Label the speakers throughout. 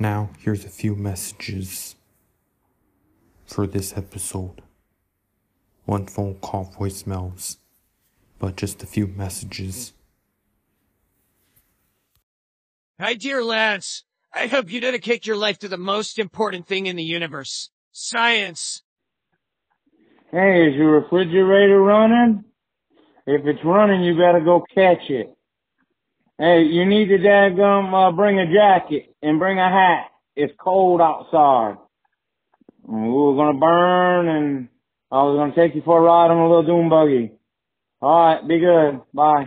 Speaker 1: Now, here's a few messages for this episode. One phone call voicemails, but just a few messages.
Speaker 2: Hi, dear Lance. I hope you dedicate your life to the most important thing in the universe science.
Speaker 3: Hey, is your refrigerator running? If it's running, you gotta go catch it. Hey, you need to dadgum, uh, bring a jacket and bring a hat. It's cold outside. And We were gonna burn and I was gonna take you for a ride on a little dune buggy. Alright, be good. Bye.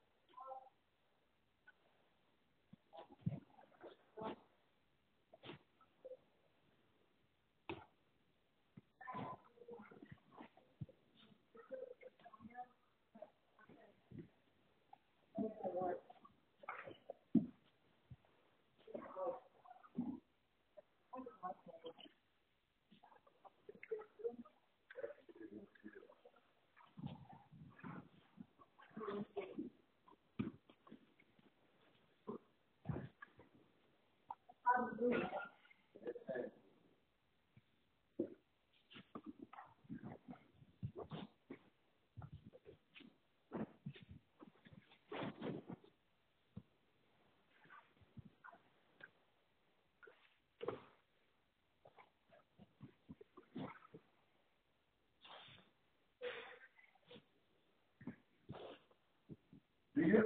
Speaker 1: And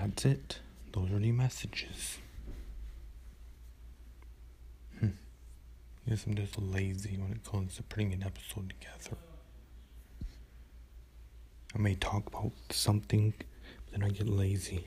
Speaker 1: that's it. Those are the messages. Hmm. Guess I'm just lazy when it comes to putting an episode together. I may talk about something, but then I get lazy.